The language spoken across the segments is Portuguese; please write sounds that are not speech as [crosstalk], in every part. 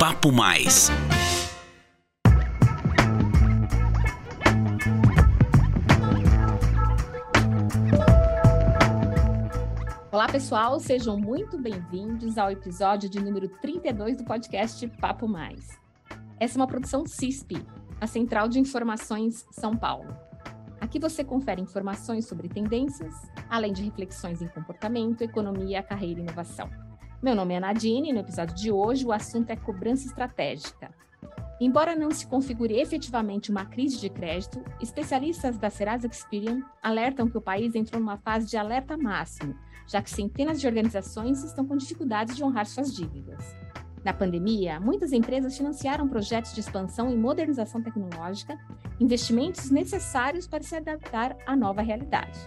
Papo Mais. Olá, pessoal, sejam muito bem-vindos ao episódio de número 32 do podcast Papo Mais. Essa é uma produção CISP, a Central de Informações São Paulo. Aqui você confere informações sobre tendências, além de reflexões em comportamento, economia, carreira e inovação. Meu nome é Nadine e no episódio de hoje o assunto é cobrança estratégica. Embora não se configure efetivamente uma crise de crédito, especialistas da Serasa Experian alertam que o país entrou numa fase de alerta máximo, já que centenas de organizações estão com dificuldades de honrar suas dívidas. Na pandemia, muitas empresas financiaram projetos de expansão e modernização tecnológica, investimentos necessários para se adaptar à nova realidade.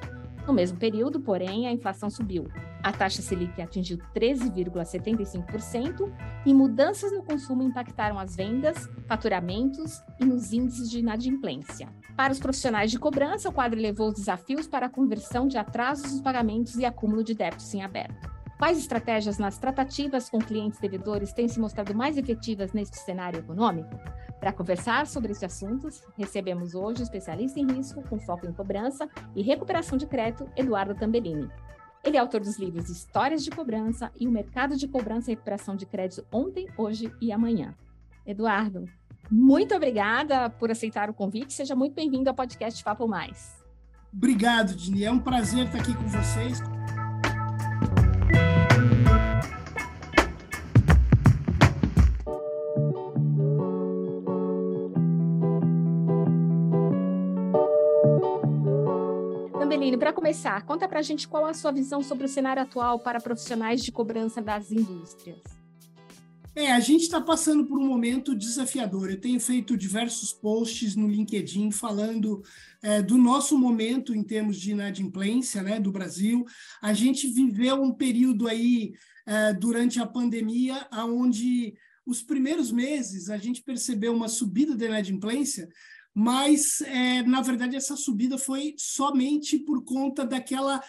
No mesmo período, porém, a inflação subiu. A taxa Selic atingiu 13,75% e mudanças no consumo impactaram as vendas, faturamentos e nos índices de inadimplência. Para os profissionais de cobrança, o quadro levou os desafios para a conversão de atrasos dos pagamentos e acúmulo de débitos em aberto. Quais estratégias nas tratativas com clientes devedores têm se mostrado mais efetivas neste cenário econômico? Para conversar sobre esses assuntos, recebemos hoje o especialista em risco com foco em cobrança e recuperação de crédito, Eduardo Tambellini. Ele é autor dos livros Histórias de Cobrança e O Mercado de Cobrança e Recuperação de Crédito Ontem, Hoje e Amanhã. Eduardo, muito obrigada por aceitar o convite. Seja muito bem-vindo ao podcast Papo Mais. Obrigado, Dini. É um prazer estar aqui com vocês. Para começar, conta para a gente qual a sua visão sobre o cenário atual para profissionais de cobrança das indústrias. É, a gente está passando por um momento desafiador. Eu tenho feito diversos posts no LinkedIn falando é, do nosso momento em termos de inadimplência né, do Brasil. A gente viveu um período aí é, durante a pandemia, onde os primeiros meses a gente percebeu uma subida da inadimplência, mas é, na verdade essa subida foi somente por conta daquela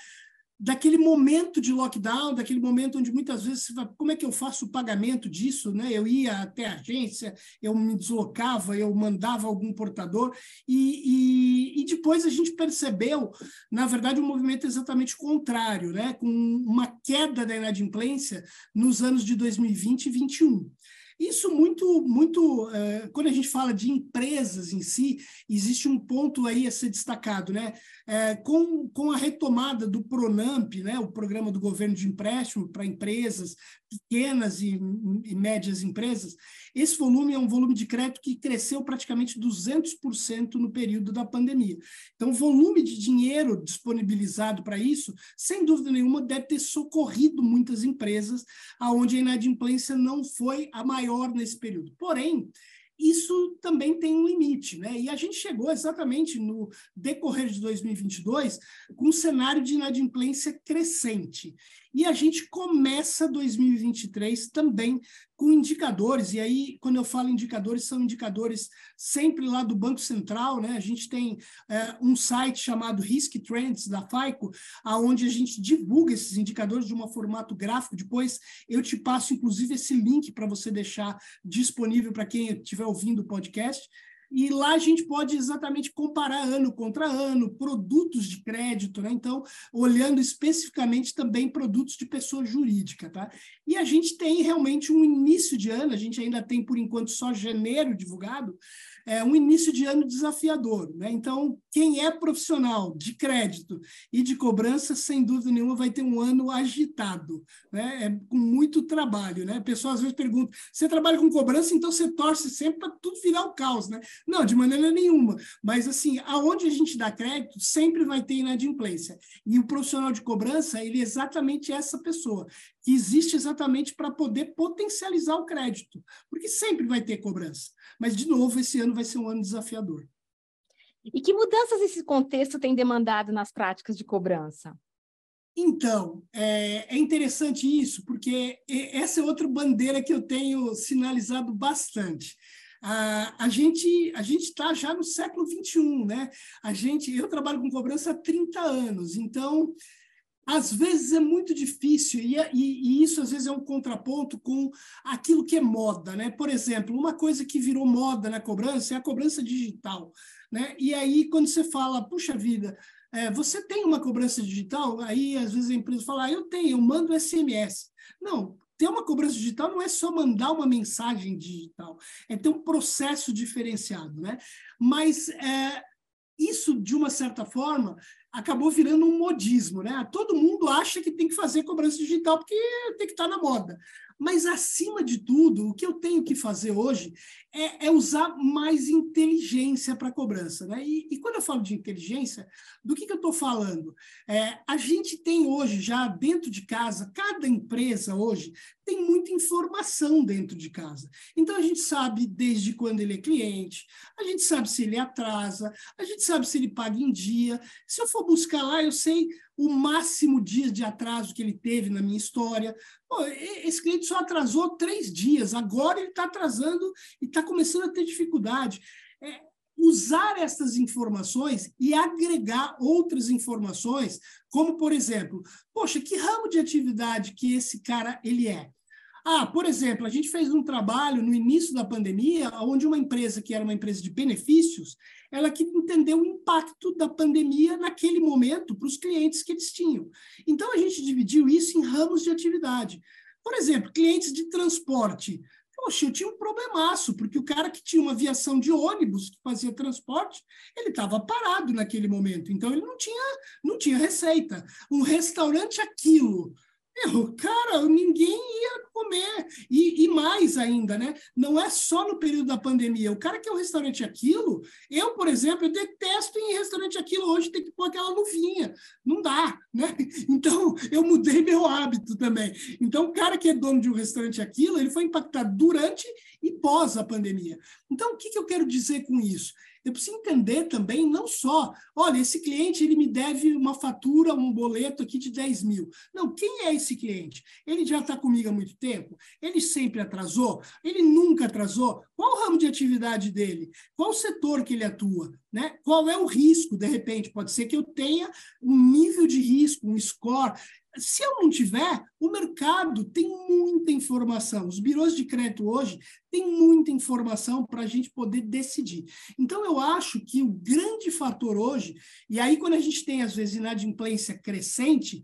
daquele momento de lockdown, daquele momento onde muitas vezes você fala, como é que eu faço o pagamento disso, né? Eu ia até a agência, eu me deslocava, eu mandava algum portador e, e, e depois a gente percebeu, na verdade, um movimento exatamente contrário, né? Com uma queda da inadimplência nos anos de 2020 e 2021. Isso muito, muito, uh, quando a gente fala de empresas em si, existe um ponto aí a ser destacado, né? Uh, com, com a retomada do Pronamp, né, o programa do governo de empréstimo para empresas, pequenas e, e, médias empresas, esse volume é um volume de crédito que cresceu praticamente 200% no período da pandemia. Então, o volume de dinheiro disponibilizado para isso, sem dúvida nenhuma, deve ter socorrido muitas empresas, aonde a inadimplência não foi a maior nesse período. Porém, isso também tem um limite, né? E a gente chegou exatamente no decorrer de 2022 com um cenário de inadimplência crescente. E a gente começa 2023 também com indicadores, e aí, quando eu falo indicadores, são indicadores sempre lá do Banco Central, né? A gente tem é, um site chamado Risk Trends da FICO, aonde a gente divulga esses indicadores de um formato gráfico. Depois eu te passo, inclusive, esse link para você deixar disponível para quem estiver ouvindo o podcast. E lá a gente pode exatamente comparar ano contra ano, produtos de crédito, né? Então, olhando especificamente também produtos de pessoa jurídica, tá? E a gente tem realmente um início de ano, a gente ainda tem por enquanto só janeiro divulgado, é um início de ano desafiador. Né? Então, quem é profissional de crédito e de cobrança, sem dúvida nenhuma, vai ter um ano agitado, né? é, com muito trabalho. Né? Pessoas às vezes perguntam: você trabalha com cobrança, então você torce sempre para tudo virar o caos. Né? Não, de maneira nenhuma. Mas, assim, aonde a gente dá crédito, sempre vai ter inadimplência. E o profissional de cobrança, ele é exatamente essa pessoa, que existe exatamente para poder potencializar o crédito, porque sempre vai ter cobrança. Mas, de novo, esse ano vai ser um ano desafiador. E que mudanças esse contexto tem demandado nas práticas de cobrança? Então, é, é, interessante isso, porque essa é outra bandeira que eu tenho sinalizado bastante. A, a gente a gente está já no século XXI, né? A gente, eu trabalho com cobrança há 30 anos, então às vezes é muito difícil, e, e, e, isso às vezes é um contraponto com aquilo que é moda. Né? Por exemplo, uma coisa que virou moda na cobrança é a cobrança digital. Né? E aí, quando você fala, puxa vida, é, você tem uma cobrança digital? Aí, às vezes, a empresa fala, ah, eu tenho, eu mando SMS. Não, ter uma cobrança digital não é só mandar uma mensagem digital, é ter um processo diferenciado. Né? Mas é, isso, de uma certa forma, acabou virando um modismo, né? Todo mundo acha que tem que fazer cobrança digital porque tem que estar na moda. Mas, acima de tudo, o que eu tenho que fazer hoje é, é usar mais inteligência para a cobrança. Né? E, e, quando eu falo de inteligência, do que, que eu estou falando? É, a gente tem hoje, já dentro de casa, cada empresa hoje tem muita informação dentro de casa. Então, a gente sabe desde quando ele é cliente, a gente sabe se ele atrasa, a gente sabe se ele paga em dia. Se eu for buscar lá, eu sei o máximo dias de atraso que ele teve na minha história. Pô, esse cliente só atrasou três dias, agora ele está atrasando e está começando a ter dificuldade. É, usar essas informações e agregar outras informações, como, por exemplo, poxa, que ramo de atividade que esse cara ele é? Ah, por exemplo, a gente fez um trabalho no início da pandemia, onde uma empresa que era uma empresa de benefícios, ela que entendeu o impacto da pandemia naquele momento para os clientes que eles tinham. Então a gente dividiu isso em ramos de atividade. Por exemplo, clientes de transporte. Poxa, eu tinha um problemaço, porque o cara que tinha uma aviação de ônibus, que fazia transporte, ele estava parado naquele momento, então ele não tinha, não tinha receita. Um restaurante aquilo, eu, cara, ninguém ia comer. E, e, mais ainda, né? Não é só no período da pandemia. O cara que é um restaurante aquilo, eu, por exemplo, eu detesto em restaurante aquilo hoje ter que pôr aquela luvinha. Não dá, né? [laughs] Então, eu mudei meu hábito também. Então, o cara que é dono de um restaurante aquilo, ele foi impactado durante e pós a pandemia. Então, o que, que eu quero dizer com isso? Eu preciso entender também, não só, olha, esse cliente ele me deve uma fatura, um boleto aqui de 10 mil. Não, quem é esse cliente? Ele já está comigo há muito tempo? Ele sempre atrasou? Ele nunca atrasou? Qual o ramo de atividade dele? Qual o setor que ele atua? Né? Qual é o risco? De repente, pode ser que eu tenha um nível de risco, um score. Se eu não tiver, o mercado tem muita informação. Os birôs de crédito hoje têm muita informação para a gente poder decidir. Então, eu acho que o grande fator hoje, e aí quando a gente tem, às vezes, inadimplência crescente,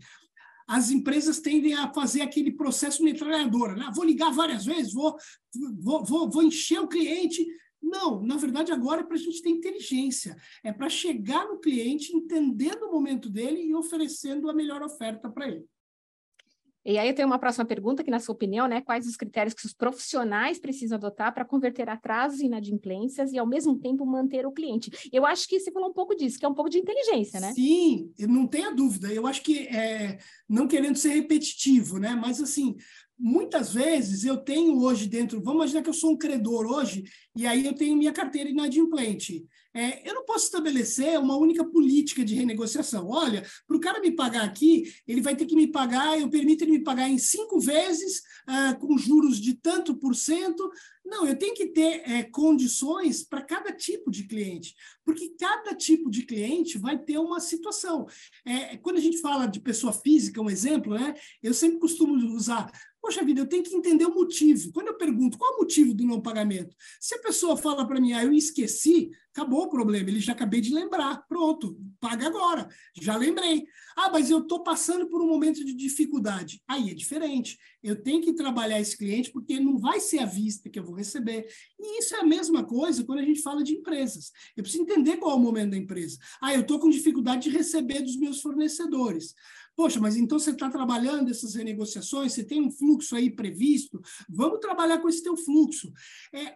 as empresas tendem a fazer aquele processo metralhadora. Né? Vou ligar várias vezes, vou, vou, vou, vou encher o cliente. Não, na verdade, agora é para a gente ter inteligência. É para chegar no cliente, entendendo o momento dele e oferecendo a melhor oferta para ele. E aí eu tenho uma próxima pergunta, que na sua opinião, né, quais os critérios que os profissionais precisam adotar para converter atrasos e inadimplências e ao mesmo tempo manter o cliente? Eu acho que você falou um pouco disso, que é um pouco de inteligência, né? Sim, não tenha dúvida. Eu acho que é, não querendo ser repetitivo, né, mas assim, muitas vezes eu tenho hoje dentro, vamos imaginar que eu sou um credor hoje, e aí eu tenho minha carteira inadimplente. É, eu não posso estabelecer uma única política de renegociação. Olha, para o cara me pagar aqui, ele vai ter que me pagar, eu permito ele me pagar em cinco vezes, ah, com juros de tanto por cento. Não, eu tenho que ter é, condições para cada tipo de cliente, porque cada tipo de cliente vai ter uma situação. É, quando a gente fala de pessoa física, um exemplo, né, eu sempre costumo usar Poxa vida, eu tenho que entender o motivo. Quando eu pergunto qual é o motivo do não pagamento, se a pessoa fala para mim, ah, eu esqueci, acabou o problema, ele já acabei de lembrar. Pronto, paga agora. Já lembrei. Ah, mas eu estou passando por um momento de dificuldade. Aí é diferente. Eu tenho que trabalhar esse cliente porque não vai ser à vista que eu vou receber. E isso é a mesma coisa quando a gente fala de empresas. Eu preciso entender qual é o momento da empresa. Ah, eu estou com dificuldade de receber dos meus fornecedores. Poxa, mas então você está trabalhando essas renegociações, você tem um fluxo aí previsto, vamos trabalhar com esse teu fluxo. É,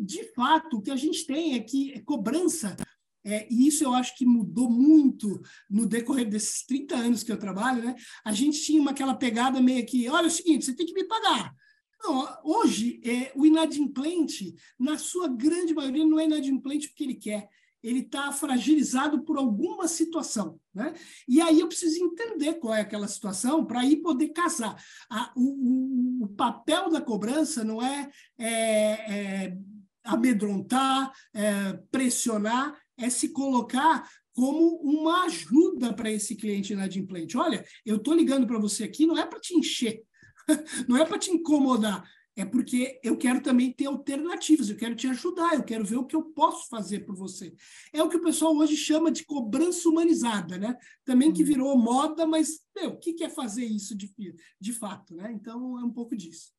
de fato, o que a gente tem é que é cobrança é, e isso eu acho que mudou muito no decorrer desses 30 anos que eu trabalho, né? A gente tinha uma, aquela pegada meio que, olha é o seguinte, você tem que me pagar. Não, hoje, é, o inadimplente, na sua grande maioria, não é inadimplente porque ele quer ele está fragilizado por alguma situação. Né? E aí eu preciso entender qual é aquela situação para aí poder casar. A, o, o, papel da cobrança não é, é, é amedrontar, é, pressionar, é se colocar como uma ajuda para esse cliente inadimplente. Olha, eu estou ligando para você aqui, não é para te encher, [laughs] não é para te incomodar, é porque eu quero também ter alternativas, eu quero te ajudar, eu quero ver o que eu posso fazer por você. É o que o pessoal hoje chama de cobrança humanizada, né? Também que uhum. virou moda, mas meu, o que é fazer isso de, de fato, né? Então é um pouco disso.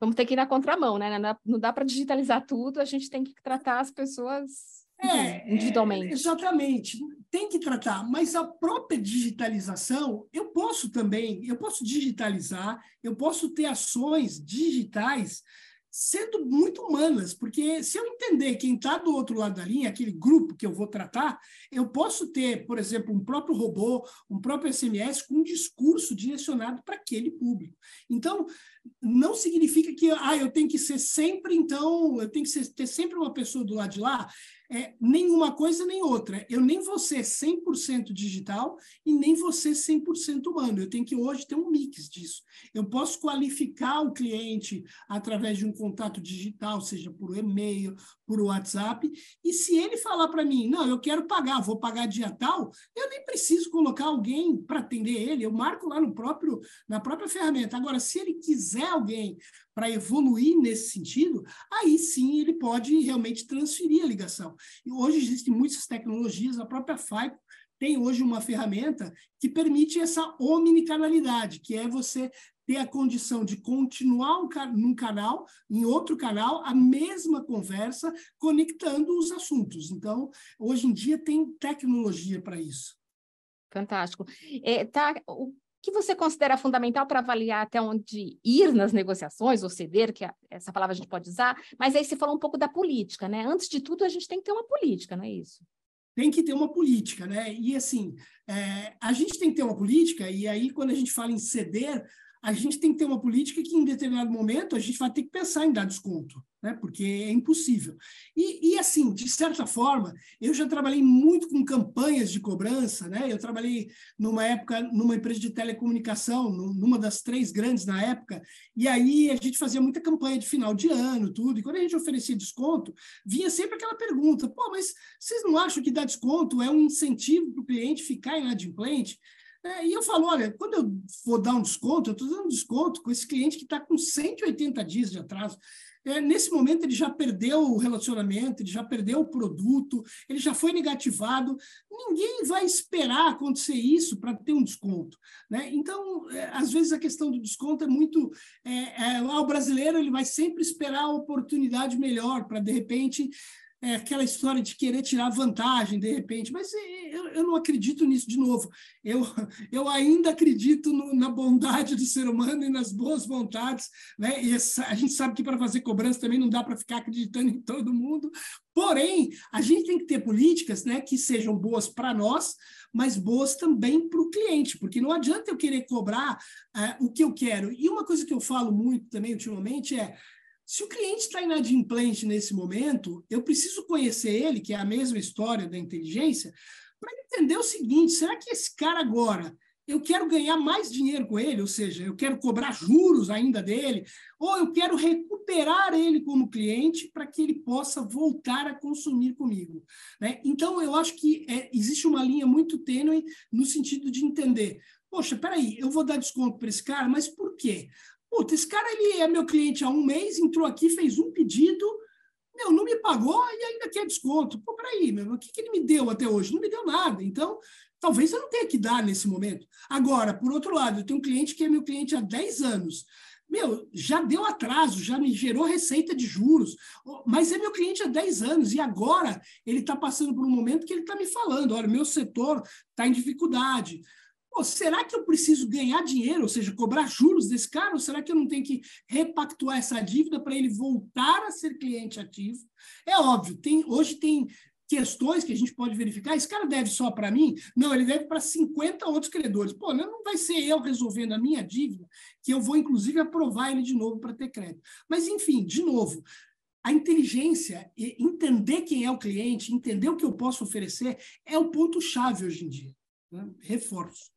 Vamos ter que ir na contramão, né? Não dá para digitalizar tudo, a gente tem que tratar as pessoas é, individualmente. É, exatamente, tem que tratar, mas a própria digitalização, eu posso também, eu posso digitalizar, eu posso ter ações digitais sendo muito humanas, porque se eu entender quem está do outro lado da linha, aquele grupo que eu vou tratar, eu posso ter, por exemplo, um próprio robô, um próprio SMS com um discurso direcionado para aquele público. Então, não significa que ah, eu tenho que ser sempre, então, eu tenho que ser, ter sempre uma pessoa do lado de lá é nenhuma coisa nem outra. Eu nem vou ser 100% digital e nem vou ser 100% humano. Eu tenho que hoje ter um mix disso. Eu posso qualificar o cliente através de um contato digital, seja por e-mail, por WhatsApp, e se ele falar para mim, não, eu quero pagar, vou pagar dia tal, eu nem preciso colocar alguém para atender ele, eu marco lá no próprio na própria ferramenta. Agora, se ele quiser alguém para evoluir nesse sentido, aí sim ele pode realmente transferir a ligação. E hoje existem muitas tecnologias, a própria FICO tem hoje uma ferramenta que permite essa omnicanalidade, que é você ter a condição de continuar num canal, em outro canal, a mesma conversa, conectando os assuntos. Então, hoje em dia tem tecnologia para isso. Fantástico. É, tá, o que você considera fundamental para avaliar até onde ir nas negociações, ou ceder, que é, essa palavra a gente pode usar, mas aí você falou um pouco da política, né? Antes de tudo, a gente tem que ter uma política, não é isso? Tem que ter uma política, né? E assim, é, a gente tem que ter uma política, e aí quando a gente fala em ceder, a gente tem que ter uma política que, em determinado momento, a gente vai ter que pensar em dar desconto, né? porque é impossível. E, e, assim, de certa forma, eu já trabalhei muito com campanhas de cobrança, né? eu trabalhei numa época numa empresa de telecomunicação, numa das três grandes na época, e aí a gente fazia muita campanha de final de ano, tudo, e quando a gente oferecia desconto, vinha sempre aquela pergunta, pô, mas vocês não acham que dar desconto é um incentivo para o cliente ficar inadimplente? É, e eu falo, olha, quando eu vou dar um desconto, eu estou dando desconto com esse cliente que está com 180 dias de atraso. É, nesse momento ele já perdeu o relacionamento, ele já perdeu o produto, ele já foi negativado. Ninguém vai esperar acontecer isso para ter um desconto. Né? Então, é, às vezes a questão do desconto é muito. É, é, o brasileiro ele vai sempre esperar a oportunidade melhor para, de repente, é aquela história de querer tirar vantagem de repente, mas é, eu, eu não acredito nisso de novo. Eu, [laughs] eu ainda acredito no, na bondade do ser humano e nas boas vontades, né? E essa, a gente sabe que para fazer cobrança também não dá para ficar acreditando em todo mundo. Porém, a gente tem que ter políticas, né, que sejam boas para nós, mas boas também para o cliente, porque não adianta eu querer cobrar uh, o que eu quero. E uma coisa que eu falo muito também ultimamente é se o cliente está inadimplente nesse momento, eu preciso conhecer ele, que é a mesma história da inteligência, para entender o seguinte: será que esse cara agora eu quero ganhar mais dinheiro com ele, ou seja, eu quero cobrar juros ainda dele, ou eu quero recuperar ele como cliente para que ele possa voltar a consumir comigo. Né? Então, eu acho que é, existe uma linha muito tênue no sentido de entender. Poxa, peraí, eu vou dar desconto para esse cara, mas por quê? Puta, esse cara ele é meu cliente há um mês, entrou aqui, fez um pedido, meu, não me pagou e ainda quer desconto. Pô, peraí, meu, o que, que ele me deu até hoje? Não me deu nada. Então, talvez eu não tenha que dar nesse momento. Agora, por outro lado, eu tenho um cliente que é meu cliente há 10 anos. Meu, já deu atraso, já me gerou receita de juros, mas é meu cliente há 10 anos e agora ele está passando por um momento que ele está me falando: olha, meu setor está em dificuldade. Pô, será que eu preciso ganhar dinheiro, ou seja, cobrar juros desse cara? Ou será que eu não tenho que repactuar essa dívida para ele voltar a ser cliente ativo? É óbvio, tem, hoje tem questões que a gente pode verificar. Esse cara deve só para mim? Não, ele deve para 50 outros credores. Pô, não vai ser eu resolvendo a minha dívida que eu vou, inclusive, aprovar ele de novo para ter crédito. Mas, enfim, de novo, a inteligência, entender quem é o cliente, entender o que eu posso oferecer, é o ponto-chave hoje em dia. Né? Reforço.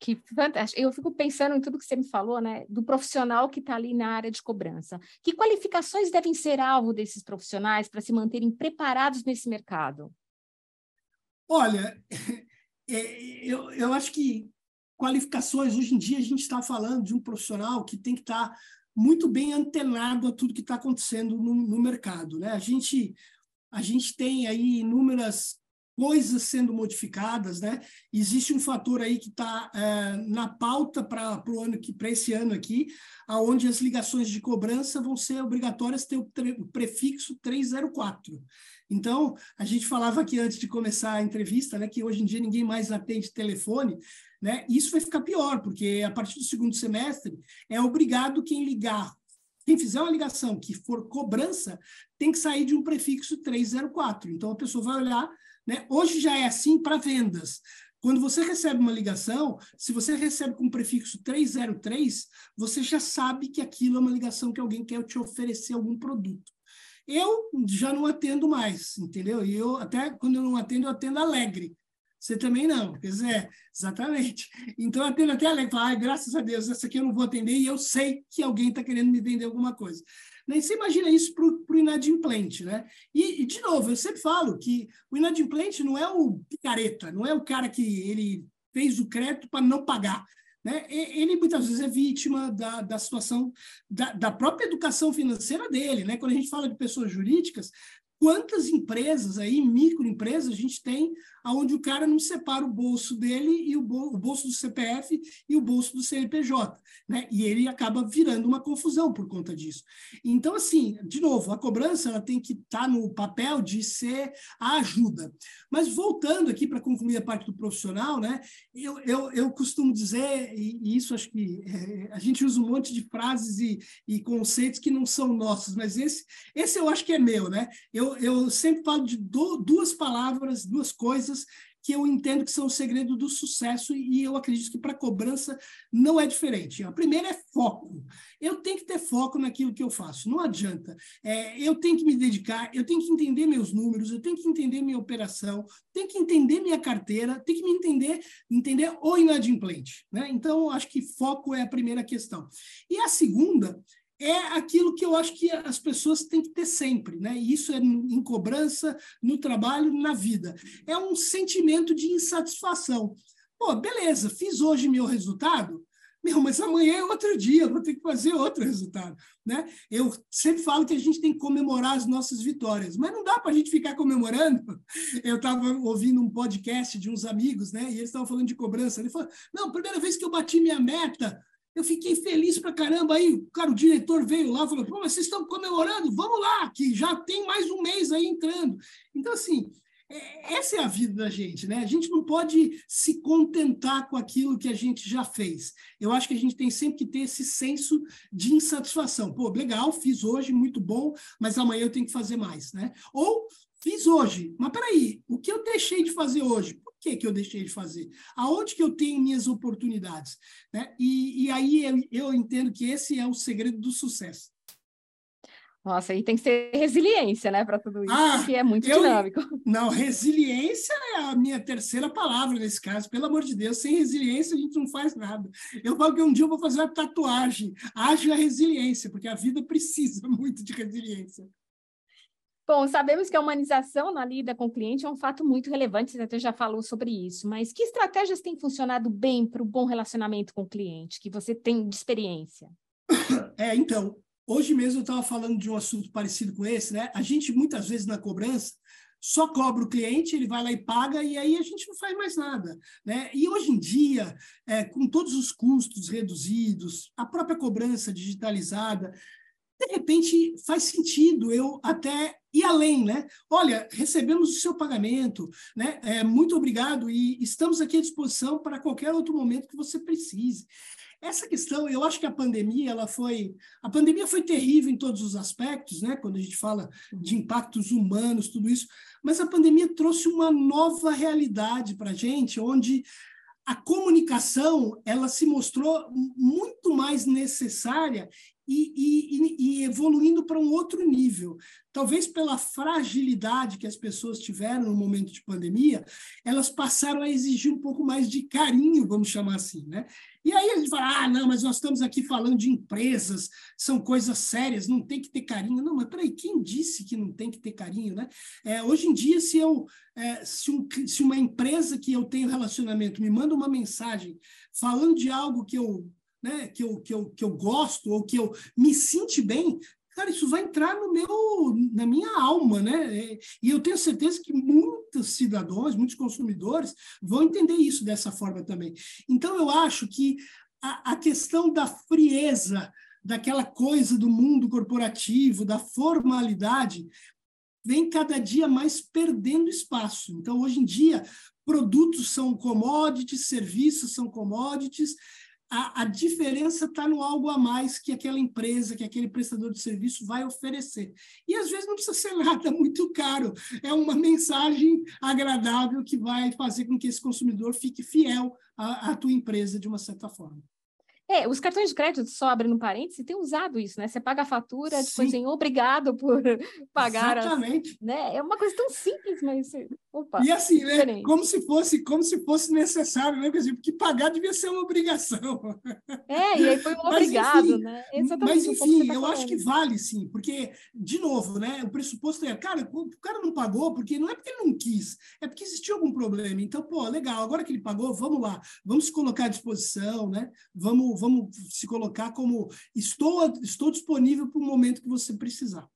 Que fantástico. Eu fico pensando em tudo que você me falou, né? Do profissional que está ali na área de cobrança. Que qualificações devem ser alvo desses profissionais para se manterem preparados nesse mercado? Olha, [laughs] é, eu, eu acho que qualificações, hoje em dia a gente está falando de um profissional que tem que estar tá muito bem antenado a tudo que está acontecendo no, no, mercado. Né? A, gente, a gente tem aí inúmeras coisas sendo modificadas, né? Existe um fator aí que está é, na pauta para o ano que para esse ano aqui, aonde as ligações de cobrança vão ser obrigatórias ter o, o prefixo 304. Então, a gente falava aqui antes de começar a entrevista, né, que hoje em dia ninguém mais atende telefone, né? Isso vai ficar pior, porque a partir do segundo semestre é obrigado quem ligar quem fizer uma ligação que for cobrança tem que sair de um prefixo 304. Então a pessoa vai olhar né? Hoje já é assim para vendas. Quando você recebe uma ligação, se você recebe com o prefixo 303, você já sabe que aquilo é uma ligação que alguém quer te oferecer algum produto. Eu já não atendo mais, entendeu? E eu até quando eu não atendo, eu atendo alegre. Você também não, quer dizer, exatamente. Então, atendo até alegre, falo, graças a Deus, essa aqui eu não vou atender e eu sei que alguém está querendo me vender alguma coisa. Né? Você imagina isso para o inadimplente, né? E, e, de novo, eu sempre falo que o inadimplente não é o picareta, não é o cara que ele fez o crédito para não pagar. Né? Ele muitas vezes é vítima da, da situação da, da própria educação financeira dele. Né? Quando a gente fala de pessoas jurídicas, quantas empresas aí, microempresas, a gente tem onde o cara não separa o bolso dele e o, bol o bolso do CPF e o bolso do CNPJ, né? E ele acaba virando uma confusão por conta disso. Então, assim, de novo, a cobrança ela tem que estar tá no papel de ser a ajuda. Mas voltando aqui para concluir a parte do profissional, né? Eu, eu, eu costumo dizer, e, isso acho que é, a gente usa um monte de frases e, e conceitos que não são nossos, mas esse, esse eu acho que é meu, né? Eu, eu, sempre falo de do, duas palavras, duas coisas que eu entendo que são o segredo do sucesso e eu acredito que para cobrança não é diferente. A primeira é foco. Eu tenho que ter foco naquilo que eu faço, não adianta. É, eu tenho que me dedicar, eu tenho que entender meus números, eu tenho que entender minha operação, tenho que entender minha carteira, tenho que me entender, entender o inadimplente. Né? Então, acho que foco é a primeira questão. E a segunda é aquilo que eu acho que as pessoas têm que ter sempre, né? E isso é em cobrança, no trabalho, na vida. É um sentimento de insatisfação. Pô, beleza, fiz hoje meu resultado, meu, mas amanhã é outro dia, eu vou ter que fazer outro resultado, né? Eu sempre falo que a gente tem que comemorar as nossas vitórias, mas não dá para a gente ficar comemorando. [laughs] Eu estava ouvindo um podcast de uns amigos, né? E eles estavam falando de cobrança. Ele falou: não, primeira vez que eu bati minha meta, eu fiquei feliz pra caramba. Aí, cara, o diretor veio lá e falou: Pô, mas vocês estão comemorando? Vamos lá, que já tem mais um mês aí entrando. Então, assim, é, essa é a vida da gente, né? A gente não pode se contentar com aquilo que a gente já fez. Eu acho que a gente tem sempre que ter esse senso de insatisfação. Pô, legal, fiz hoje, muito bom, mas amanhã eu tenho que fazer mais, né? Ou fiz hoje, mas peraí, o que eu deixei de fazer hoje? Que, que eu deixei de fazer? Aonde que eu tenho minhas oportunidades? Né? E, e aí eu, eu entendo que esse é o segredo do sucesso. Nossa, e tem que ser resiliência, né, para tudo isso, ah, que é muito eu, dinâmico. [laughs] Não, resiliência é a minha terceira palavra nesse caso. Pelo amor de Deus, sem resiliência a gente não faz nada. Eu falo que um dia eu vou fazer uma tatuagem. Haja resiliência, porque a vida [laughs] precisa muito de resiliência. Bom, sabemos que a humanização na lida com o cliente é um fato muito relevante, você até já falou sobre isso, mas que estratégias têm funcionado bem para o bom relacionamento com o cliente, que você tem de experiência? É, então, hoje mesmo eu estava falando de um assunto parecido com esse, né? A gente, muitas vezes, na cobrança, só cobra o cliente, ele vai lá e paga, e aí a gente não faz mais nada. Né? E hoje em dia, é, com todos os custos reduzidos, a própria cobrança digitalizada, de repente faz sentido eu até ir além, né? Olha, recebemos o seu pagamento, né? É, muito obrigado e estamos aqui à disposição para qualquer outro momento que você precise. Essa questão, eu acho que a pandemia, ela foi, a pandemia foi terrível em todos os aspectos, né? Quando a gente fala de impactos humanos, tudo isso, mas a pandemia trouxe uma nova realidade para a gente, onde a comunicação ela se mostrou muito mais necessária e, e, e evoluindo para um outro nível. Talvez pela fragilidade que as pessoas tiveram no momento de pandemia, elas passaram a exigir um pouco mais de carinho, vamos chamar assim, né? E aí ele fala: ah, não, mas nós estamos aqui falando de empresas, são coisas sérias, não tem que ter carinho. Não, mas peraí, quem disse que não tem que ter carinho, né? É, hoje em dia, se eu é, se, um, se uma empresa que eu tenho relacionamento me manda uma mensagem falando de algo que eu né, que, eu, que, eu, que eu gosto ou que eu me sinto bem, cara, isso vai entrar no meu, na minha alma, né? É, e eu tenho certeza que muitos cidadãos, muitos consumidores vão entender isso dessa forma também. Então, eu acho que a, a questão da frieza, daquela coisa do mundo corporativo, da formalidade, vem cada dia mais perdendo espaço. Então, hoje em dia, produtos são commodities, serviços são commodities, a, a diferença está no algo a mais que aquela empresa, que aquele prestador de serviço vai oferecer. E às vezes não precisa ser nada [laughs] muito caro, é uma mensagem agradável que vai fazer com que esse consumidor fique fiel à, à tua empresa de uma certa forma. É, os cartões de crédito, só abrindo um parênteses, tem usado isso, né? Você paga a fatura, Sim. depois tem obrigado por [laughs] pagar. Exatamente. As, né? É uma coisa tão simples, mas. Opa, e assim, né? Como se fosse, como se fosse necessário, né? Porque pagar devia ser uma obrigação. É, e aí foi um obrigado, enfim, né? Exatamente mas, enfim, tá eu falando. acho que vale, sim, porque, de novo, né? O pressuposto é, cara, o cara não pagou porque não é porque ele não quis, é porque existiu algum problema. Então, pô, legal, agora que ele pagou, vamos lá, vamos se colocar à disposição, né? Vamos vamos se colocar como estou, estou disponível para o momento que você precisar.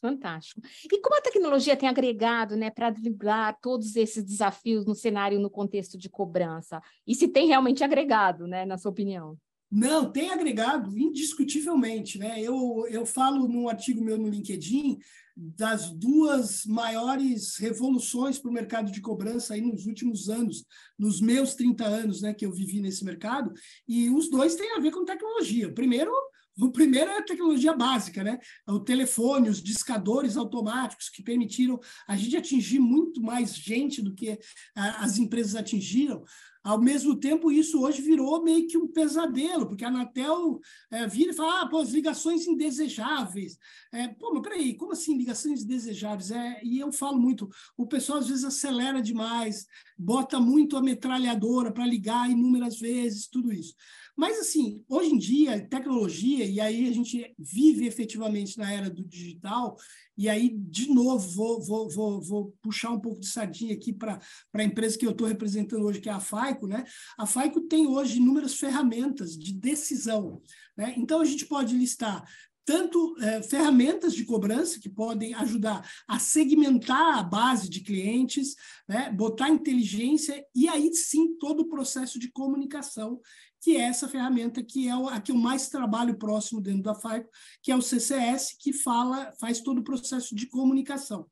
Fantástico. E como a tecnologia tem agregado né, para driblar todos esses desafios no cenário, no contexto de cobrança? E se tem realmente agregado, né, na sua opinião? Não, tem agregado, indiscutivelmente. Né? Eu, eu falo num artigo meu no LinkedIn das duas maiores revoluções para o mercado de cobrança aí nos últimos anos, nos meus 30 anos né, que eu vivi nesse mercado, e os dois têm a ver com tecnologia. Primeiro, o primeiro é a tecnologia básica, né? O telefone, os discadores automáticos que permitiram a gente atingir muito mais gente do que as empresas atingiram. Ao mesmo tempo, isso hoje virou meio que um pesadelo, porque a Anatel é, vira e fala, ah, pô, as ligações indesejáveis. É, pô, mas peraí, como assim ligações indesejáveis? É, e eu falo muito, o pessoal às vezes acelera demais, bota muito a metralhadora para ligar inúmeras vezes, tudo isso. Mas, assim, hoje em dia, tecnologia, e aí a gente vive efetivamente na era do digital, e aí, de novo, vou, vou, vou, vou puxar um pouco de sardinha aqui para a empresa que eu estou representando hoje, que é a FAICO. Né? A FAICO tem hoje inúmeras ferramentas de decisão. Né? Então, a gente pode listar tanto é, ferramentas de cobrança que podem ajudar a segmentar a base de clientes, né, botar inteligência e aí sim todo o processo de comunicação que é essa ferramenta que é a que eu mais trabalho próximo dentro da FAICO, que é o CCS, que fala, faz todo o processo de comunicação.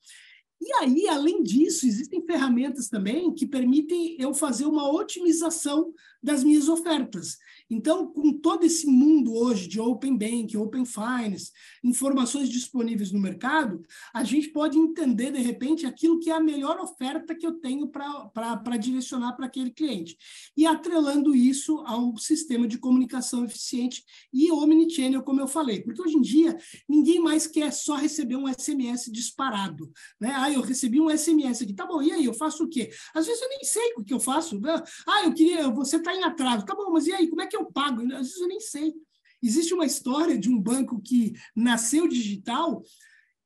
E aí, além disso, existem ferramentas também que permitem eu fazer uma otimização das minhas ofertas. Então, com todo esse mundo hoje de Open Bank, Open Finance, informações disponíveis no mercado, a gente pode entender, de repente, aquilo que é a melhor oferta que eu tenho para direcionar para aquele cliente. E atrelando isso a um sistema de comunicação eficiente e omnichannel, como eu falei. Porque hoje em dia, ninguém mais quer só receber um SMS disparado. Né? Ah, eu recebi um SMS aqui. Tá bom, e aí, eu faço o quê? Às vezes eu nem sei o que eu faço. Ah, eu queria, você está em atraso. Tá bom, mas e aí, como é que eu pago? Às vezes eu nem sei. Existe uma história de um banco que nasceu digital,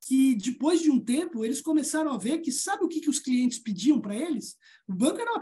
que depois de um tempo eles começaram a ver que sabe o que, que os clientes pediam para eles? O banco era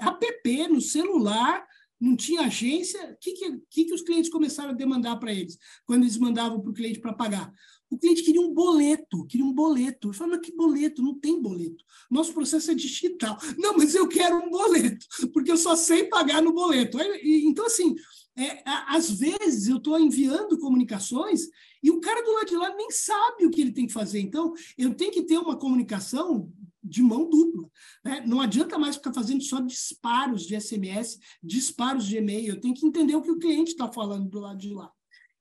app no celular, não tinha agência. O que, que, que os clientes começaram a demandar para eles quando eles mandavam para o cliente para pagar? O cliente queria um boleto, queria um boleto. Eu falei, mas que boleto? Não tem boleto. Nosso processo é digital. [laughs] Não, mas eu quero um boleto, porque eu só sei pagar no boleto. Então, assim, é, às vezes eu estou enviando comunicações e o cara do lado de lá nem sabe o que ele tem que fazer. Então, eu tenho que ter uma comunicação de mão dupla. Né? Não adianta mais ficar fazendo só disparos de SMS, disparos de e-mail. Eu tenho que entender o que o cliente está falando do lado de lá.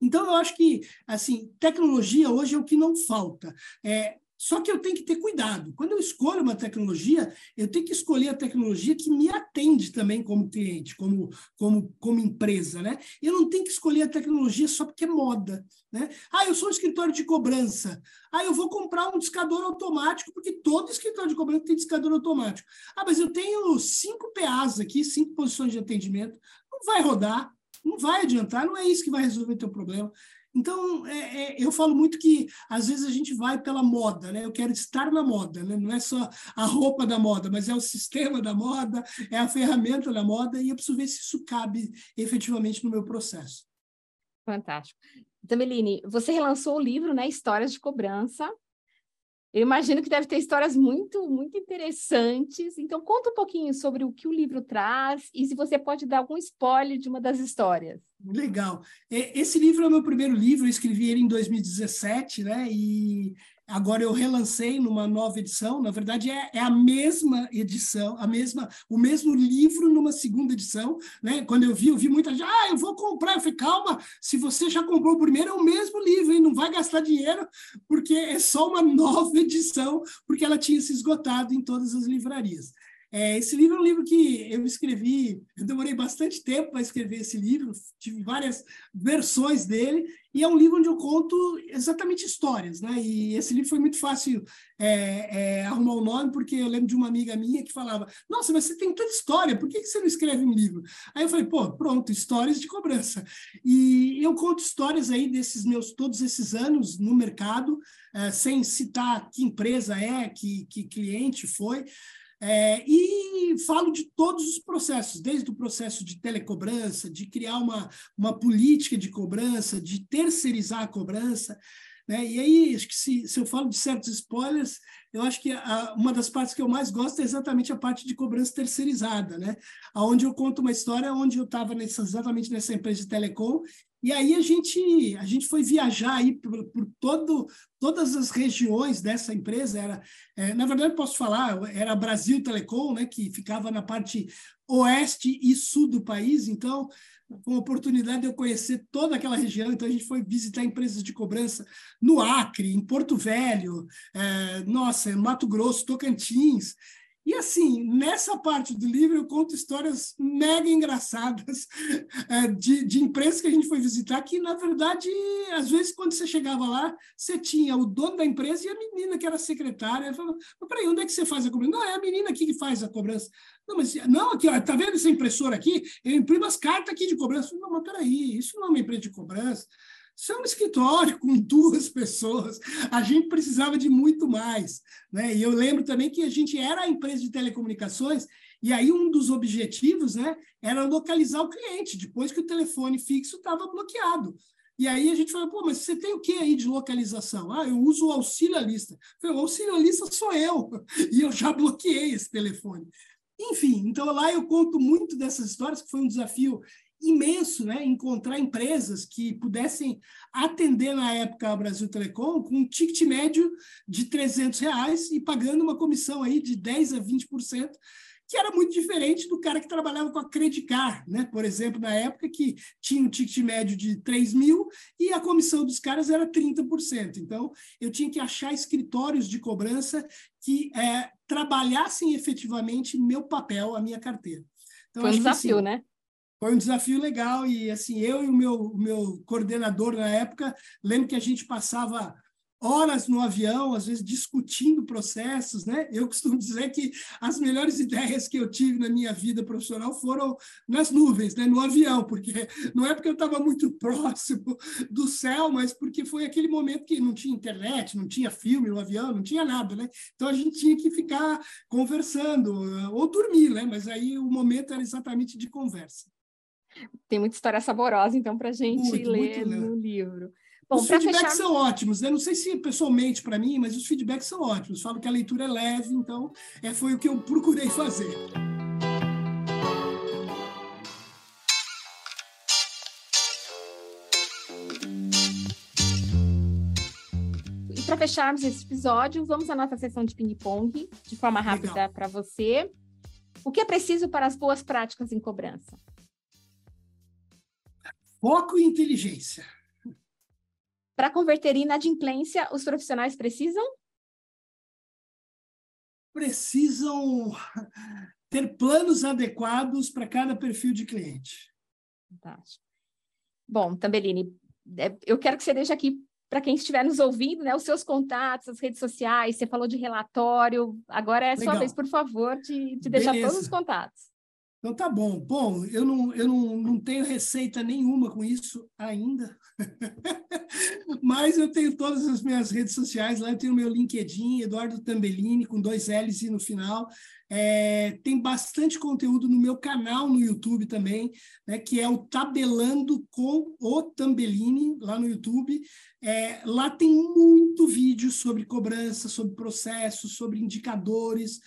Então, eu acho que, assim, tecnologia hoje é o que não falta. É, só que eu tenho que ter cuidado. Quando eu escolho uma tecnologia, eu tenho que escolher a tecnologia que me atende também como cliente, como, como, como empresa. Né? Eu não tenho que escolher a tecnologia só porque é moda. Né? Ah, eu sou um escritório de cobrança. Ah, eu vou comprar um discador automático, porque todo escritório de cobrança tem discador automático. Ah, mas eu tenho cinco PAs aqui, cinco posições de atendimento não vai rodar, não vai adiantar, não é isso que vai resolver teu problema. Então, é, é, eu falo muito que às vezes a gente vai pela moda, né? Eu quero estar na moda, né? Não é só a roupa da moda, mas é o sistema da moda, é a ferramenta da moda, e eu preciso ver se isso cabe efetivamente no meu processo. Fantástico. Tameline, você relançou o livro, né? Histórias de Cobrança. Eu imagino que deve ter histórias muito, muito interessantes. Então, conta um pouquinho sobre o que o livro traz e se você pode dar algum spoiler de uma das histórias. Legal. Esse livro é o meu primeiro livro, eu escrevi ele em 2017, né? E Agora eu relancei numa nova edição, na verdade é, é, a mesma edição, a mesma, o mesmo livro numa segunda edição, né? Quando eu vi, eu vi muita gente, ah, eu vou comprar, eu falei, calma, se você já comprou o primeiro, é o mesmo livro, e não vai gastar dinheiro, porque é só uma [laughs] nova edição, porque ela tinha se esgotado em todas as livrarias. É, esse livro é um livro que eu escrevi, eu demorei bastante tempo para escrever esse livro, tive várias versões dele, e é um livro onde eu conto exatamente histórias, né? E esse livro foi muito fácil é, é, arrumar o um nome, porque eu lembro de uma amiga minha que falava: Nossa, mas você tem tanta história, por que você não escreve um livro? Aí eu falei: Pô, pronto, histórias de cobrança. E eu conto histórias aí desses meus, todos esses anos no mercado, é, sem citar que empresa é, que, que cliente foi. É, e falo de todos os processos, desde o processo de telecobrança, de criar uma, uma política de cobrança, de terceirizar a cobrança. Né? E aí, acho que se, se eu falo de certos spoilers, eu acho que a, uma das partes que eu mais gosto é exatamente a parte de cobrança terceirizada, né? Onde eu conto uma história onde eu estava exatamente nessa empresa de telecom e aí a gente, a gente foi viajar aí por, por todo, todas as regiões dessa empresa. Era, é, na verdade, posso falar, era Brasil Telecom, né, que ficava na parte oeste e sul do país. Então, foi uma oportunidade de eu conhecer toda aquela região. Então, a gente foi visitar empresas de cobrança no Acre, em Porto Velho, é, nossa, Mato Grosso, Tocantins. E assim, nessa parte do livro eu conto histórias mega engraçadas é, [laughs] de, de empresas que a gente foi visitar, que na verdade, às vezes, quando você chegava lá, você tinha o dono da empresa e a menina que era secretária. Falava, mas peraí, onde é que você faz a cobrança? Não, é a menina aqui que faz a cobrança. Não, mas não, aqui, ó, tá vendo essa impressora aqui? Eu imprimo as cartas aqui de cobrança. Não, mas peraí, isso não é uma empresa de cobrança. Isso é um escritório com duas [laughs] pessoas. A gente precisava de muito mais. Né? E eu lembro também que a gente era a empresa de telecomunicações, e aí um dos objetivos né, era localizar o cliente, depois que o telefone fixo estava bloqueado. E aí a gente falou, pô, mas você tem o que aí de localização? Ah, eu uso o auxiliarista. Falei, o auxiliarista sou eu, [laughs] e eu já bloqueei esse telefone. Enfim, então lá eu conto muito dessas histórias, que foi um desafio imenso, né? Encontrar empresas que pudessem atender na época a Brasil Telecom com um ticket médio de 300 reais e pagando uma comissão aí de 10 a 20%, que era muito diferente do cara que trabalhava com a Credicar, né? Por exemplo, na época que tinha um ticket médio de 3 mil e a comissão dos caras era 30%. Então, eu tinha que achar escritórios de cobrança que é, trabalhassem efetivamente meu papel, a minha carteira. Então, Foi um desafio, assim, né? Foi um desafio legal e assim eu e o meu, o meu coordenador na época lembro que a gente passava horas no avião, às vezes discutindo processos, né? Eu costumo dizer que as melhores ideias que eu tive na minha vida profissional foram nas nuvens, né? No avião, porque não é porque eu estava muito [laughs] próximo do céu, mas porque foi aquele momento que não tinha internet, não tinha filme no avião, não tinha nada, né? Então a gente tinha que ficar conversando ou dormir, né? Mas aí o momento era exatamente de conversa. Tem muita história saborosa, então, para a gente muito, ler muito, no livro. Bom, os feedbacks fechar... são ótimos. Eu não sei se pessoalmente para mim, mas os feedbacks são ótimos. Falo que a leitura é leve, então é, foi o que eu procurei fazer. E para fecharmos esse episódio, vamos à nossa sessão de ping-pong, de forma rápida para você. O que é preciso para as boas práticas em cobrança? Foco e inteligência. Para converter inadimplência, os profissionais precisam? Precisam ter planos adequados para cada perfil de cliente. Fantástico. Bom, Tambelini, é, eu quero que você deixe aqui para quem estiver nos ouvindo, né, os seus contatos, as redes sociais, você falou de relatório, agora é a sua vez, por favor, de, de deixar todos os contatos. Então tá bom. Bom, eu não, eu não, não tenho receita nenhuma com isso ainda, [laughs] mas eu tenho todas as minhas redes sociais. Lá eu tenho o meu LinkedIn, Eduardo Tambellini, com dois L's no final. É, tem bastante conteúdo no meu canal no YouTube também, né, que é o Tabelando com o Tambellini, lá no YouTube. É, lá tem muito vídeo sobre cobrança, sobre processos, sobre indicadores.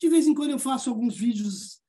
De vez em quando eu faço alguns vídeos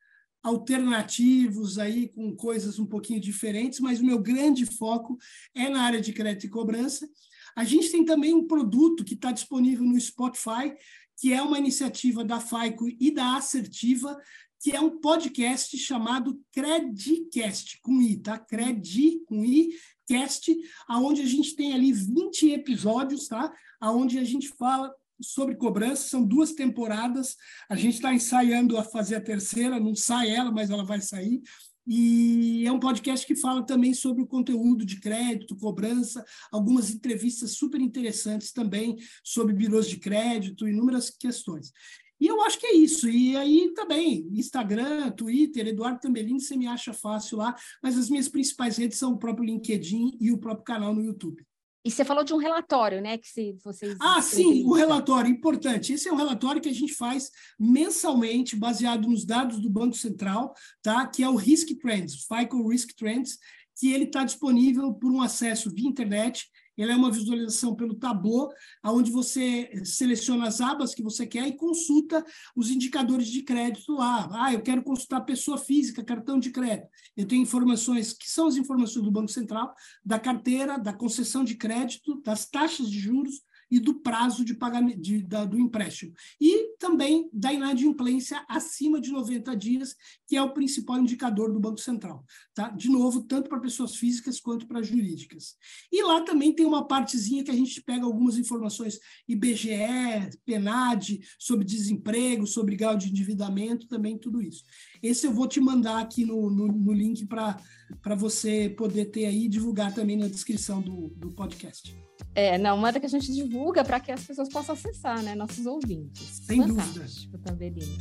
alternativos aí com coisas um pouquinho diferentes, mas o meu grande foco é na área de crédito e cobrança. A gente tem também um produto que está disponível no Spotify, que é uma iniciativa da FAICO e da Assertiva, que é um podcast chamado Credicast, com I, tá? Credi, com I, cast, aonde a gente tem ali 20 episódios, tá? Aonde a gente fala sobre cobrança, são duas temporadas. A gente está ensaiando a fazer a terceira, não sai ela, mas ela vai sair. E é um podcast que fala também sobre o conteúdo de crédito, cobrança, algumas entrevistas super interessantes também sobre birôs de crédito, inúmeras questões. E eu acho que é isso. E aí também, Instagram, Twitter, Eduardo Tambelini, você me acha fácil lá, mas as minhas principais redes são o próprio LinkedIn e o próprio canal no YouTube. E você falou de um relatório, né? Que se vocês. Ah, sim, o relatório, importante. Esse é um relatório que a gente faz mensalmente, baseado nos dados do Banco Central, tá? Que é o Risk Trends, FICO Risk Trends, que ele está disponível por um acesso via internet ele é uma visualização pelo Tableau, onde você seleciona as abas que você quer e consulta os indicadores de crédito lá. Ah, eu quero consultar pessoa física, cartão de crédito. Eu tenho informações que são as informações do Banco Central, da carteira, da concessão de crédito, das taxas de juros, e do prazo de pagamento de, da, do empréstimo. E também da inadimplência acima de 90 dias, que é o principal indicador do Banco Central. Tá? De novo, tanto para pessoas físicas quanto para jurídicas. E lá também tem uma partezinha que a gente pega algumas informações IBGE, PNAD, sobre desemprego, sobre grau de endividamento, também tudo isso. Esse eu vou te mandar aqui no, no, no link para você poder ter aí e divulgar também na descrição do, do podcast. É, não, manda que a gente divulga para que as pessoas possam acessar, né? Nossos ouvintes. Sem Fantástico. Tambelini.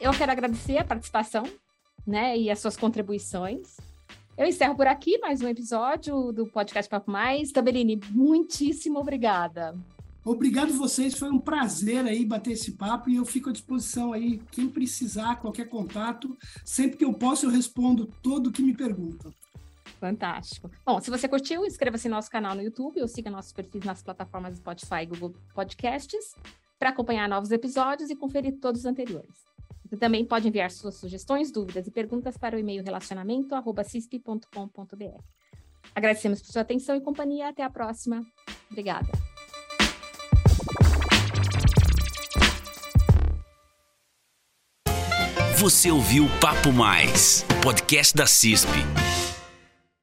Eu quero agradecer a participação, né, e as suas contribuições. Eu encerro por aqui mais um episódio do podcast Papo Mais. Tabelini, muitíssimo obrigada. Obrigado vocês, foi um prazer aí bater esse papo e eu fico à disposição aí, quem precisar, qualquer contato, sempre que eu posso eu respondo todo o que me perguntam. Fantástico. Bom, se você curtiu, inscreva-se no nosso canal no YouTube ou siga nossos perfis nas plataformas Spotify e Google Podcasts para acompanhar novos episódios e conferir todos os anteriores. Você também pode enviar suas sugestões, dúvidas e perguntas para o e-mail relacionamento@cisp.com.br. Agradecemos por sua atenção e companhia. Até a próxima. Obrigada. Você ouviu Papo Mais, podcast da CISP.